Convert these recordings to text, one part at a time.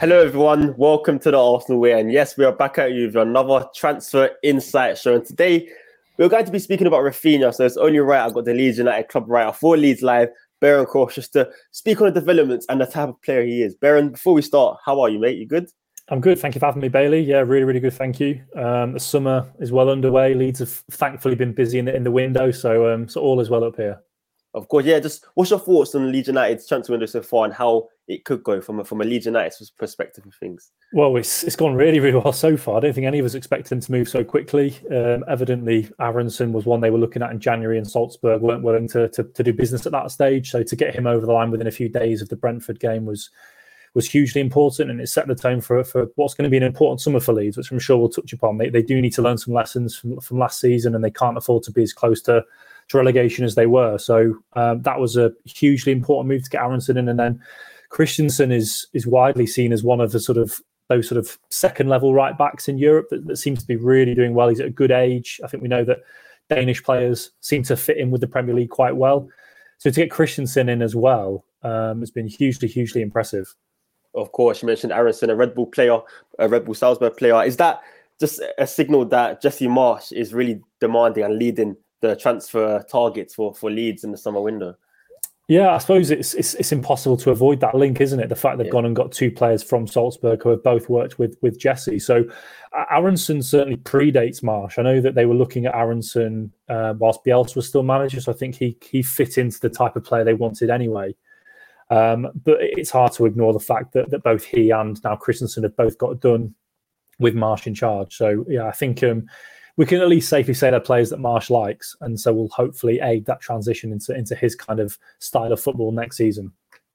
Hello, everyone. Welcome to the Arsenal Way. And yes, we are back at you with another transfer insight show. And today we're going to be speaking about Raphinha. So it's only right I've got the Leeds United club writer for Leeds Live, Beren Cross, just to speak on the developments and the type of player he is. Beren, before we start, how are you, mate? You good? I'm good. Thank you for having me, Bailey. Yeah, really, really good. Thank you. Um, the summer is well underway. Leeds have thankfully been busy in the, in the window, so um, so all is well up here. Of course, yeah. Just what's your thoughts on Leeds United's transfer window so far, and how it could go from a, from a Leeds United's perspective of things? Well, it's it's gone really, really well so far. I don't think any of us expected them to move so quickly. Um, evidently, Aaronson was one they were looking at in January, and Salzburg weren't willing to, to to do business at that stage. So to get him over the line within a few days of the Brentford game was was hugely important, and it set the tone for for what's going to be an important summer for Leeds, which I'm sure we'll touch upon. They they do need to learn some lessons from from last season, and they can't afford to be as close to to relegation as they were. So um, that was a hugely important move to get Aaronson in, and then Kristensen is is widely seen as one of the sort of those sort of second level right backs in Europe that, that seems to be really doing well. He's at a good age. I think we know that Danish players seem to fit in with the Premier League quite well. So to get Kristensen in as well um, has been hugely, hugely impressive. Of course, you mentioned Aaronson, a Red Bull player, a Red Bull Salzburg player. Is that just a signal that Jesse Marsch is really demanding and leading the transfer targets for for Leeds in the summer window? Yeah, I suppose it's it's, it's impossible to avoid that link, isn't it? The fact they've yeah. gone and got two players from Salzburg who have both worked with with Jesse. So Aaronson certainly predates Marsch. I know that they were looking at Aaronson uh, whilst Bielsa was still manager, so I think he he fit into the type of player they wanted anyway. Um, but it's hard to ignore the fact that that both he and now Kristensen have both got done with Marsch in charge. So yeah, I think um, we can at least safely say they're players that Marsch likes, and so will hopefully aid that transition into into his kind of style of football next season.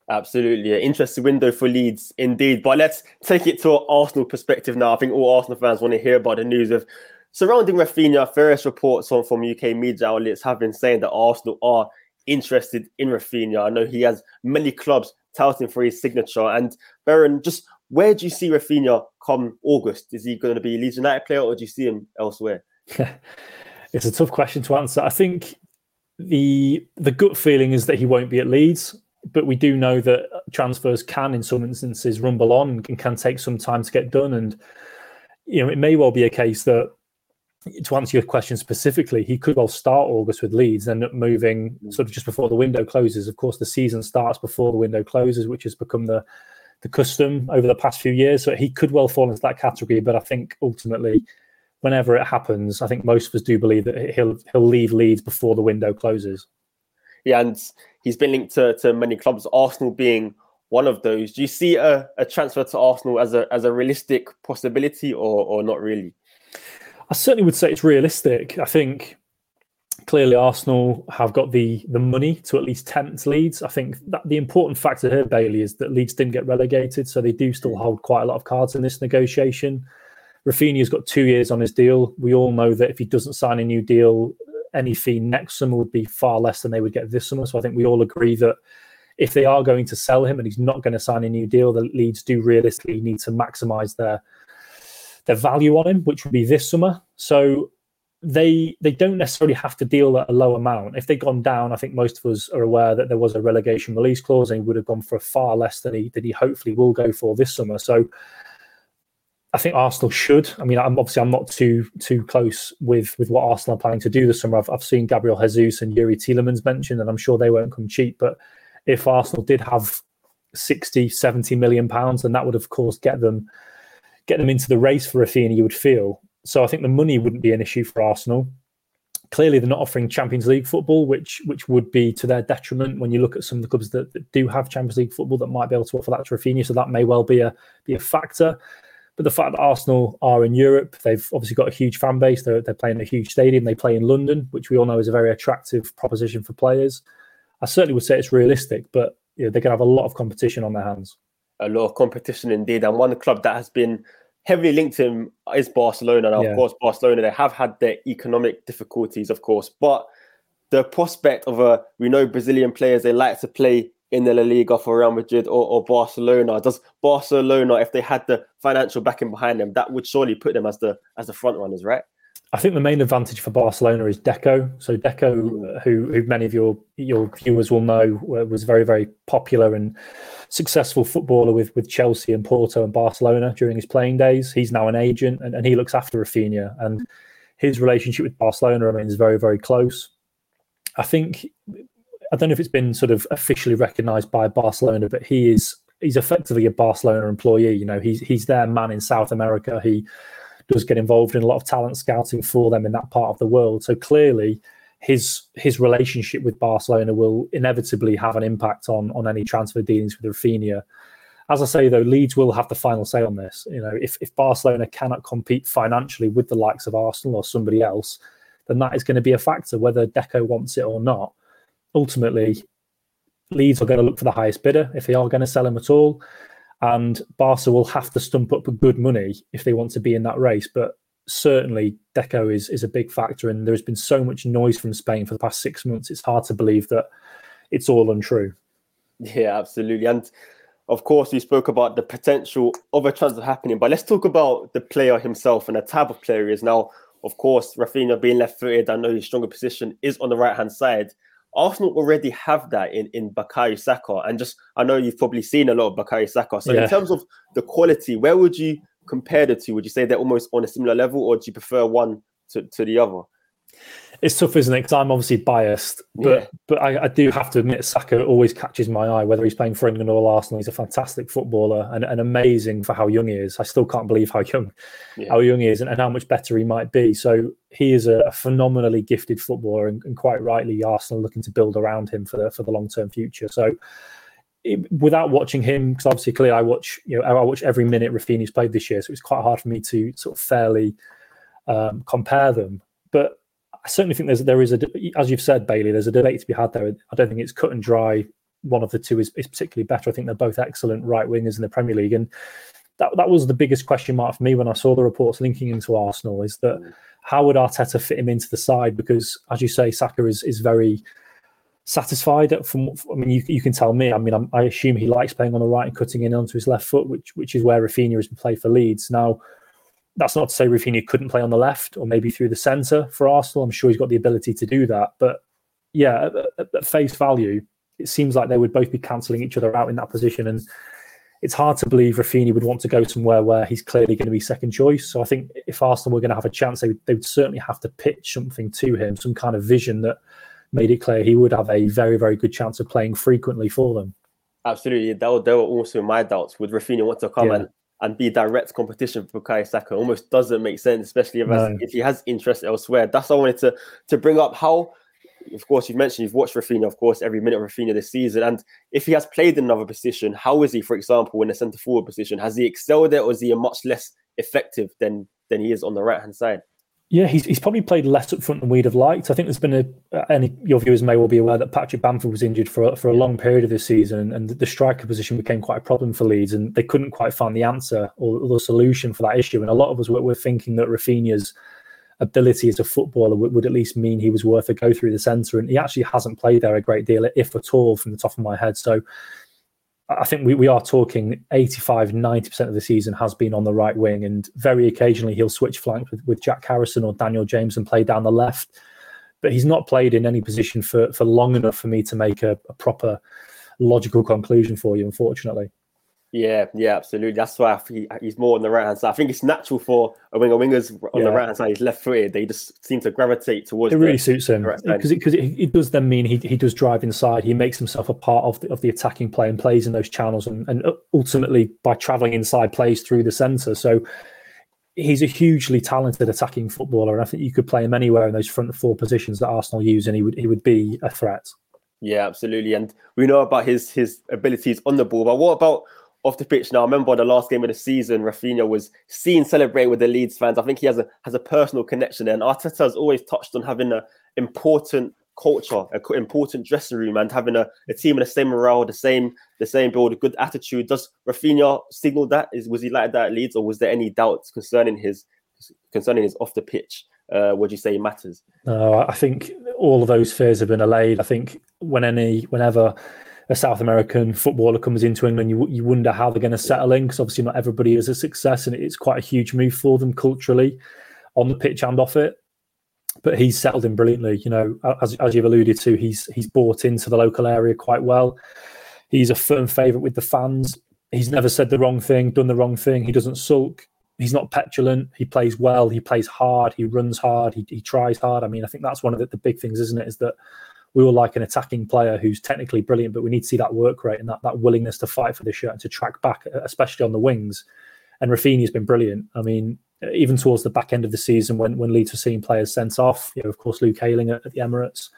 Absolutely, interesting window for Leeds indeed. But let's take it to an Arsenal perspective now. I think all Arsenal fans want to hear about the news of surrounding Raphinha. Various reports on from UK media outlets have been saying that Arsenal are interested in Raphinha. I know he has many clubs touting for his signature. And Beren, just where do you see Raphinha come August? Is he going to be a Leeds United player, or do you see him elsewhere? it's a tough question to answer. I think the the gut feeling is that he won't be at Leeds, but we do know that transfers can, in some instances, rumble on and can take some time to get done. And you know, it may well be a case that to answer your question specifically, he could well start August with Leeds, end up moving sort of just before the window closes. Of course, the season starts before the window closes, which has become the the custom over the past few years. So he could well fall into that category. But I think ultimately whenever it happens, I think most of us do believe that he'll he'll leave Leeds before the window closes. Yeah, and he's been linked to, to many clubs, Arsenal being one of those. Do you see a, a transfer to Arsenal as a as a realistic possibility or or not really? I certainly would say it's realistic. I think clearly Arsenal have got the the money to at least tempt Leeds. I think that the important factor here, Bailey, is that Leeds didn't get relegated, so they do still hold quite a lot of cards in this negotiation. Raphinha's got two years on his deal. We all know that if he doesn't sign a new deal, any fee next summer would be far less than they would get this summer. So I think we all agree that if they are going to sell him and he's not going to sign a new deal, the Leeds do realistically need to maximise their their value on him, which would be this summer. So they they don't necessarily have to deal at a low amount. If they'd gone down, I think most of us are aware that there was a relegation release clause and he would have gone for far less than he than he hopefully will go for this summer. So I think Arsenal should. I mean, I'm obviously I'm not too too close with with what Arsenal are planning to do this summer. I've, I've seen Gabriel Jesus and Youri Tielemans mentioned, and I'm sure they won't come cheap. But if Arsenal did have 60, 70 million pounds, then that would of course get them get them into the race for Raphinha. You would feel so. I think the money wouldn't be an issue for Arsenal. Clearly, they're not offering Champions League football, which which would be to their detriment when you look at some of the clubs that, that do have Champions League football that might be able to offer that to Raphinha. So that may well be a be a factor. But the fact that Arsenal are in Europe, they've obviously got a huge fan base. They're, they're playing a huge stadium. They play in London, which we all know is a very attractive proposition for players. I certainly would say it's realistic, but you know, they're going to have a lot of competition on their hands. A lot of competition indeed. And one club that has been heavily linked to him is Barcelona. Now, yeah. of course, Barcelona, they have had their economic difficulties, of course, but the prospect of a, we know Brazilian players, they like to play in the La Liga for Real Madrid or, or Barcelona? Does Barcelona, if they had the financial backing behind them, that would surely put them as the as the front runners, right? I think the main advantage for Barcelona is Deco. So Deco, uh, who, who many of your your viewers will know, was very very popular and successful footballer with with Chelsea and Porto and Barcelona during his playing days. He's now an agent and, and he looks after Raphinha and his relationship with Barcelona remains very very close. I think I don't know if it's been sort of officially recognised by Barcelona, but he is he's effectively a Barcelona employee. You know, he's he's their man in South America. He does get involved in a lot of talent scouting for them in that part of the world. So clearly, his his relationship with Barcelona will inevitably have an impact on on any transfer dealings with Raphinha. As I say, though, Leeds will have the final say on this. You know, if if Barcelona cannot compete financially with the likes of Arsenal or somebody else, then that is going to be a factor, whether Deco wants it or not ultimately, Leeds are going to look for the highest bidder if they are going to sell him at all. And Barca will have to stump up good money if they want to be in that race. But certainly, Deco is, is a big factor. And there's been so much noise from Spain for the past six months, it's hard to believe that it's all untrue. Yeah, absolutely. And of course, we spoke about the potential of a transfer happening, but let's talk about the player himself and the type of player he is. Now, of course, Raphinha being left footed, I know his stronger position is on the right hand side. Arsenal already have that in in Bukayo Saka, and just I know you've probably seen a lot of Bukayo Saka. So yeah. in terms of the quality, where would you compare the two? Would you say they're almost on a similar level, or do you prefer one to, to the other? It's tough, isn't it? Because I'm obviously biased, but yeah. but I, I, do have to admit, Saka always catches my eye. Whether he's playing for England or Arsenal, he's a fantastic footballer and, and amazing for how young he is. I still can't believe how young yeah. how young he is and, and, how much better he might be. So he is a, a phenomenally gifted footballer, and, and, quite rightly, Arsenal looking to build around him for the for the long term future. So. It, without watching him, because obviously, clearly, I watch you know I watch every minute Raphinha's played this year, so it's quite hard for me to sort of fairly um, compare them. But I certainly think there's there is a as you've said, Bailey. There's a debate to be had there. I don't think it's cut and dry. One of the two is, is particularly better. I think they're both excellent right wingers in the Premier League, and that that was the biggest question mark for me when I saw the reports linking him to Arsenal. Is that mm. how would Arteta fit him into the side? Because as you say, Saka is is very satisfied. From I mean, you you can tell me. I mean, I'm, i assume he likes playing on the right and cutting in onto his left foot, which which is where Raphinha has been played for Leeds. Now, that's not to say Raphinha couldn't play on the left or maybe through the centre for Arsenal. I'm sure he's got the ability to do that. But yeah, at, at face value, it seems like they would both be cancelling each other out in that position. And it's hard to believe Raphinha would want to go somewhere where he's clearly going to be second choice. So I think if Arsenal were going to have a chance, they would, they would certainly have to pitch something to him, some kind of vision that made it clear he would have a very, very good chance of playing frequently for them. Absolutely. That were, that were also my doubts. Would Raphinha want to come yeah. and and be direct competition for Bukayo Saka almost doesn't make sense, especially if, no. if he has interest elsewhere. That's what I wanted to to bring up. How, of course, you've mentioned you've watched Raphinha, of course, every minute of Raphinha this season, and if he has played in another position, how is he, for example, in a centre forward position? Has he excelled there, or is he a much less effective than than he is on the right hand side? Yeah, he's, he's probably played less up front than we'd have liked. I think there's been a, any your viewers may well be aware that Patrick Bamford was injured for for a long period of this season, and, and the striker position became quite a problem for Leeds, and they couldn't quite find the answer or, the solution for that issue. And a lot of us were, were thinking that Raphinha's ability as a footballer would, would, at least mean he was worth a go through the centre, and he actually hasn't played there a great deal, if at all, from the top of my head. So I think we, we are talking 85, 90% of the season has been on the right wing, and very occasionally he'll switch flanks with, with Jack Harrison or Daniel James and play down the left. But he's not played in any position for, for long enough for me to make a, a proper logical conclusion for you, unfortunately. Yeah, yeah, absolutely. That's why he, he's more on the right hand side. I think it's natural for a winger. Wingers on yeah. the right hand side, he's left footed. They just seem to gravitate towards. It really suits him because it, because it, it, does then mean he, he does drive inside. He makes himself a part of the, of the attacking play and plays in those channels, and, and ultimately by traveling inside, plays through the centre. So he's a hugely talented attacking footballer, and I think you could play him anywhere in those front four positions that Arsenal use, and he would he would be a threat. Yeah, absolutely. And we know about his his abilities on the ball, but what about off the pitch now. I remember the last game of the season, Raphinha was seen celebrating with the Leeds fans. I think he has a has a personal connection there. And Arteta has always touched on having an important culture, an important dressing room, and having a, a team with the same morale, the same the same build, a good attitude. Does Raphinha signal that? Is was he like that at Leeds, or was there any doubts concerning his concerning his off the pitch? Uh, would you say matters? No, I think all of those fears have been allayed. I think when any, whenever a South American footballer comes into England, you you wonder how they're going to settle in because obviously not everybody is a success, and it's quite a huge move for them culturally, on the pitch and off it. But he's settled in brilliantly. You know, as as you've alluded to, he's he's bought into the local area quite well. He's a firm favourite with the fans. He's never said the wrong thing, done the wrong thing. He doesn't sulk. He's not petulant. He plays well. He plays hard. He runs hard. He, he tries hard. I mean, I think that's one of the, the big things, isn't it? Is that we were like an attacking player who's technically brilliant, but we need to see that work rate and that, that willingness to fight for the shirt and to track back, especially on the wings. And Raphinha's been brilliant. I mean, even towards the back end of the season when, when Leeds were seeing players sent off, you know, of course, Luke Ayling at, at the Emirates,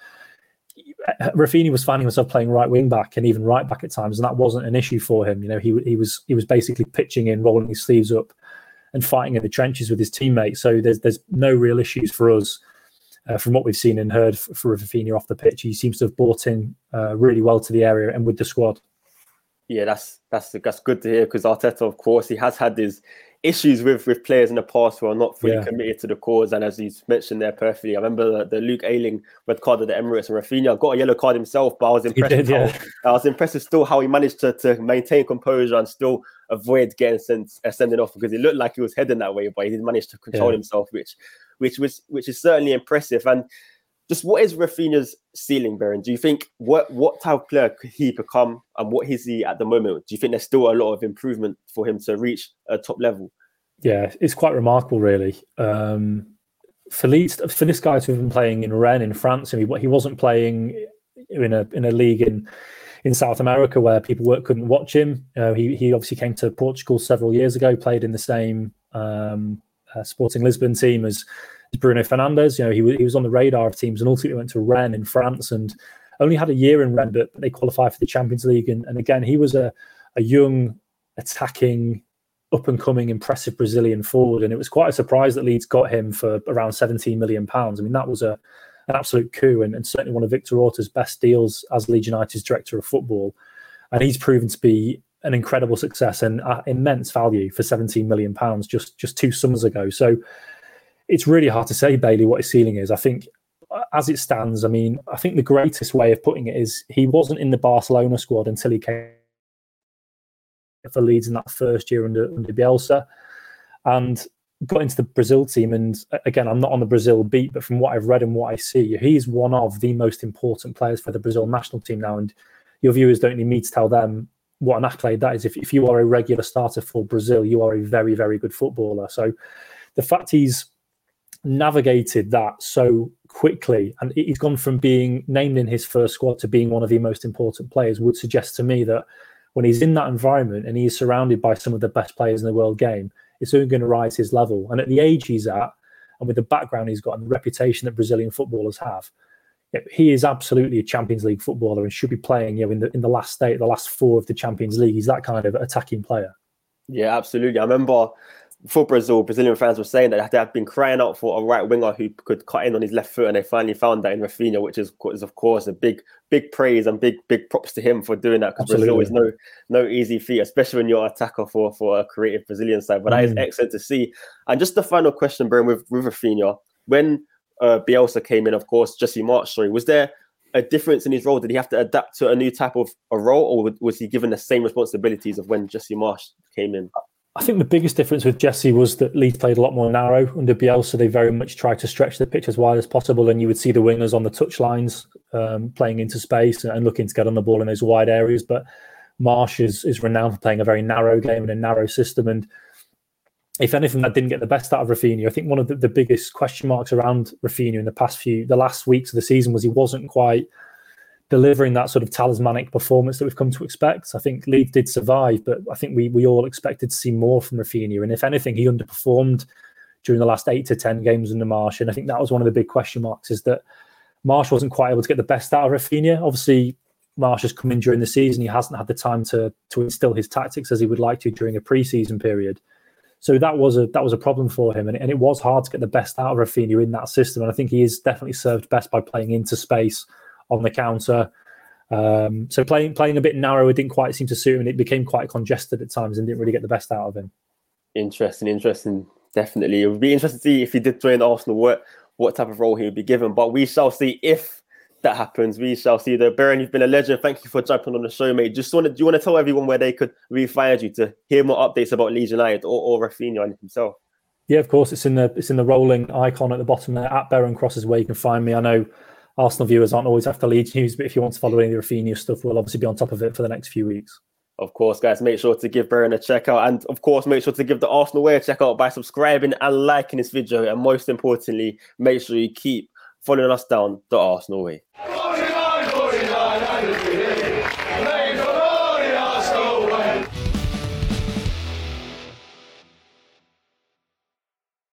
Raphinha was finding himself playing right wing back and even right back at times, and that wasn't an issue for him. You know, he he was he was basically pitching in, rolling his sleeves up, and fighting in the trenches with his teammates. So there's there's no real issues for us uh, from what we've seen and heard for Raphinha off the pitch. He seems to have bought in uh, really well to the area and with the squad. Yeah, that's that's that's good to hear because Arteta, of course, he has had his issues with with players in the past who are not fully yeah. committed to the cause. And as you mentioned there perfectly, I remember the, the Luke Ayling red card at the Emirates and Raphinha got a yellow card himself, but I was impressed. Did, how, yeah. I was impressed still how he managed to, to maintain composure and still avoid getting sent uh, sending off because it looked like he was heading that way, but he did manage to control yeah. himself, which which was which is certainly impressive. And just what is Raphinha's ceiling, Beren? Do you think what what type of player could he become, and what is he at the moment? Do you think there's still a lot of improvement for him to reach a top level? Yeah, it's quite remarkable, really. Um, for Leeds, for this guy to have been playing in Rennes in France, I mean, he wasn't playing in a in a league in in South America where people couldn't watch him. Uh, he he obviously came to Portugal several years ago, played in the same um, uh, Sporting Lisbon team as Bruno Fernandes. You know, he, was he was on the radar of teams and ultimately went to Rennes in France and only had a year in Rennes, but they qualified for the Champions League. And, and again, he was a, a young, attacking, up and coming, impressive Brazilian forward. And it was quite a surprise that Leeds got him for around 17 million pounds. I mean, that was a an absolute coup and, and certainly one of Victor Orta's best deals as Leeds United's director of football. And he's proven to be an incredible success and uh, immense value for 17 million pounds just just two summers ago. So it's really hard to say Bailey what his ceiling is. I think uh, as it stands, I mean, I think the greatest way of putting it is he wasn't in the Barcelona squad until he came for Leeds in that first year under under Bielsa, and got into the Brazil team. And uh, again, I'm not on the Brazil beat, but from what I've read and what I see, he's one of the most important players for the Brazil national team now. And your viewers don't need me to tell them what an accolade that is. If, if you are a regular starter for Brazil, you are a very, very good footballer. So the fact he's navigated that so quickly and he's gone from being named in his first squad to being one of the most important players would suggest to me that when he's in that environment and he's surrounded by some of the best players in the world game, it's only going to rise his level. And at the age he's at, and with the background he's got and the reputation that Brazilian footballers have, he is absolutely a Champions League footballer and should be playing you know, in the in the last state, the last four of the Champions League. He's that kind of attacking player. Yeah, absolutely. I remember for Brazil, Brazilian fans were saying that they had been crying out for a right winger who could cut in on his left foot, and they finally found that in Raphinha, which is, is of course a big, big praise and big, big props to him for doing that. Because Brazil is no, no easy feat, especially when you're an attacker for for a creative Brazilian side. But mm. that is mm. excellent to see. And just the final question, Beren, with with Raphinha, when uh, Bielsa came in, of course, Jesse Marsch, sorry, was there a difference in his role? Did he have to adapt to a new type of a role, or was he given the same responsibilities of when Jesse Marsch came in? I think the biggest difference with Jesse was that Leeds played a lot more narrow under Bielsa. They very much tried to stretch the pitch as wide as possible, and you would see the wingers on the touch lines um, playing into space and looking to get on the ball in those wide areas. But Marsch is, is renowned for playing a very narrow game and a narrow system, and if anything, that didn't get the best out of Raphinha. I think one of the, the, biggest question marks around Raphinha in the past few, the last weeks of the season was he wasn't quite delivering that sort of talismanic performance that we've come to expect. I think Leeds did survive, but I think we we all expected to see more from Raphinha. And if anything, he underperformed during the last eight to ten games under Marsch. And I think that was one of the big question marks is that Marsch wasn't quite able to get the best out of Raphinha. Obviously, Marsch has come in during the season, he hasn't had the time to to instill his tactics as he would like to during a preseason period. So that was a that was a problem for him, and, and it was hard to get the best out of Raphinha in that system. And I think he is definitely served best by playing into space on the counter. Um, so playing playing a bit narrow, it didn't quite seem to suit him, and it became quite congested at times, and didn't really get the best out of him. Interesting, interesting. Definitely, it would be interesting to see if he did join Arsenal, what what type of role he would be given. But we shall see if that happens. We shall see. The Beren, you've been a legend. Thank you for jumping on the show, mate. Just wanted, do you want to tell everyone where they could really find you to hear more updates about Leeds United or, or Raphinha himself? Yeah, of course. It's in the it's in the rolling icon at the bottom there. At Beren Cross is where you can find me. I know Arsenal viewers aren't always after Leeds news, but if you want to follow any of the Raphinha stuff, we'll obviously be on top of it for the next few weeks. Of course, guys, make sure to give Beren a check out. And of course, make sure to give the Arsenal way a check out by subscribing and liking this video. And most importantly, make sure you keep following us down the Arsenal way.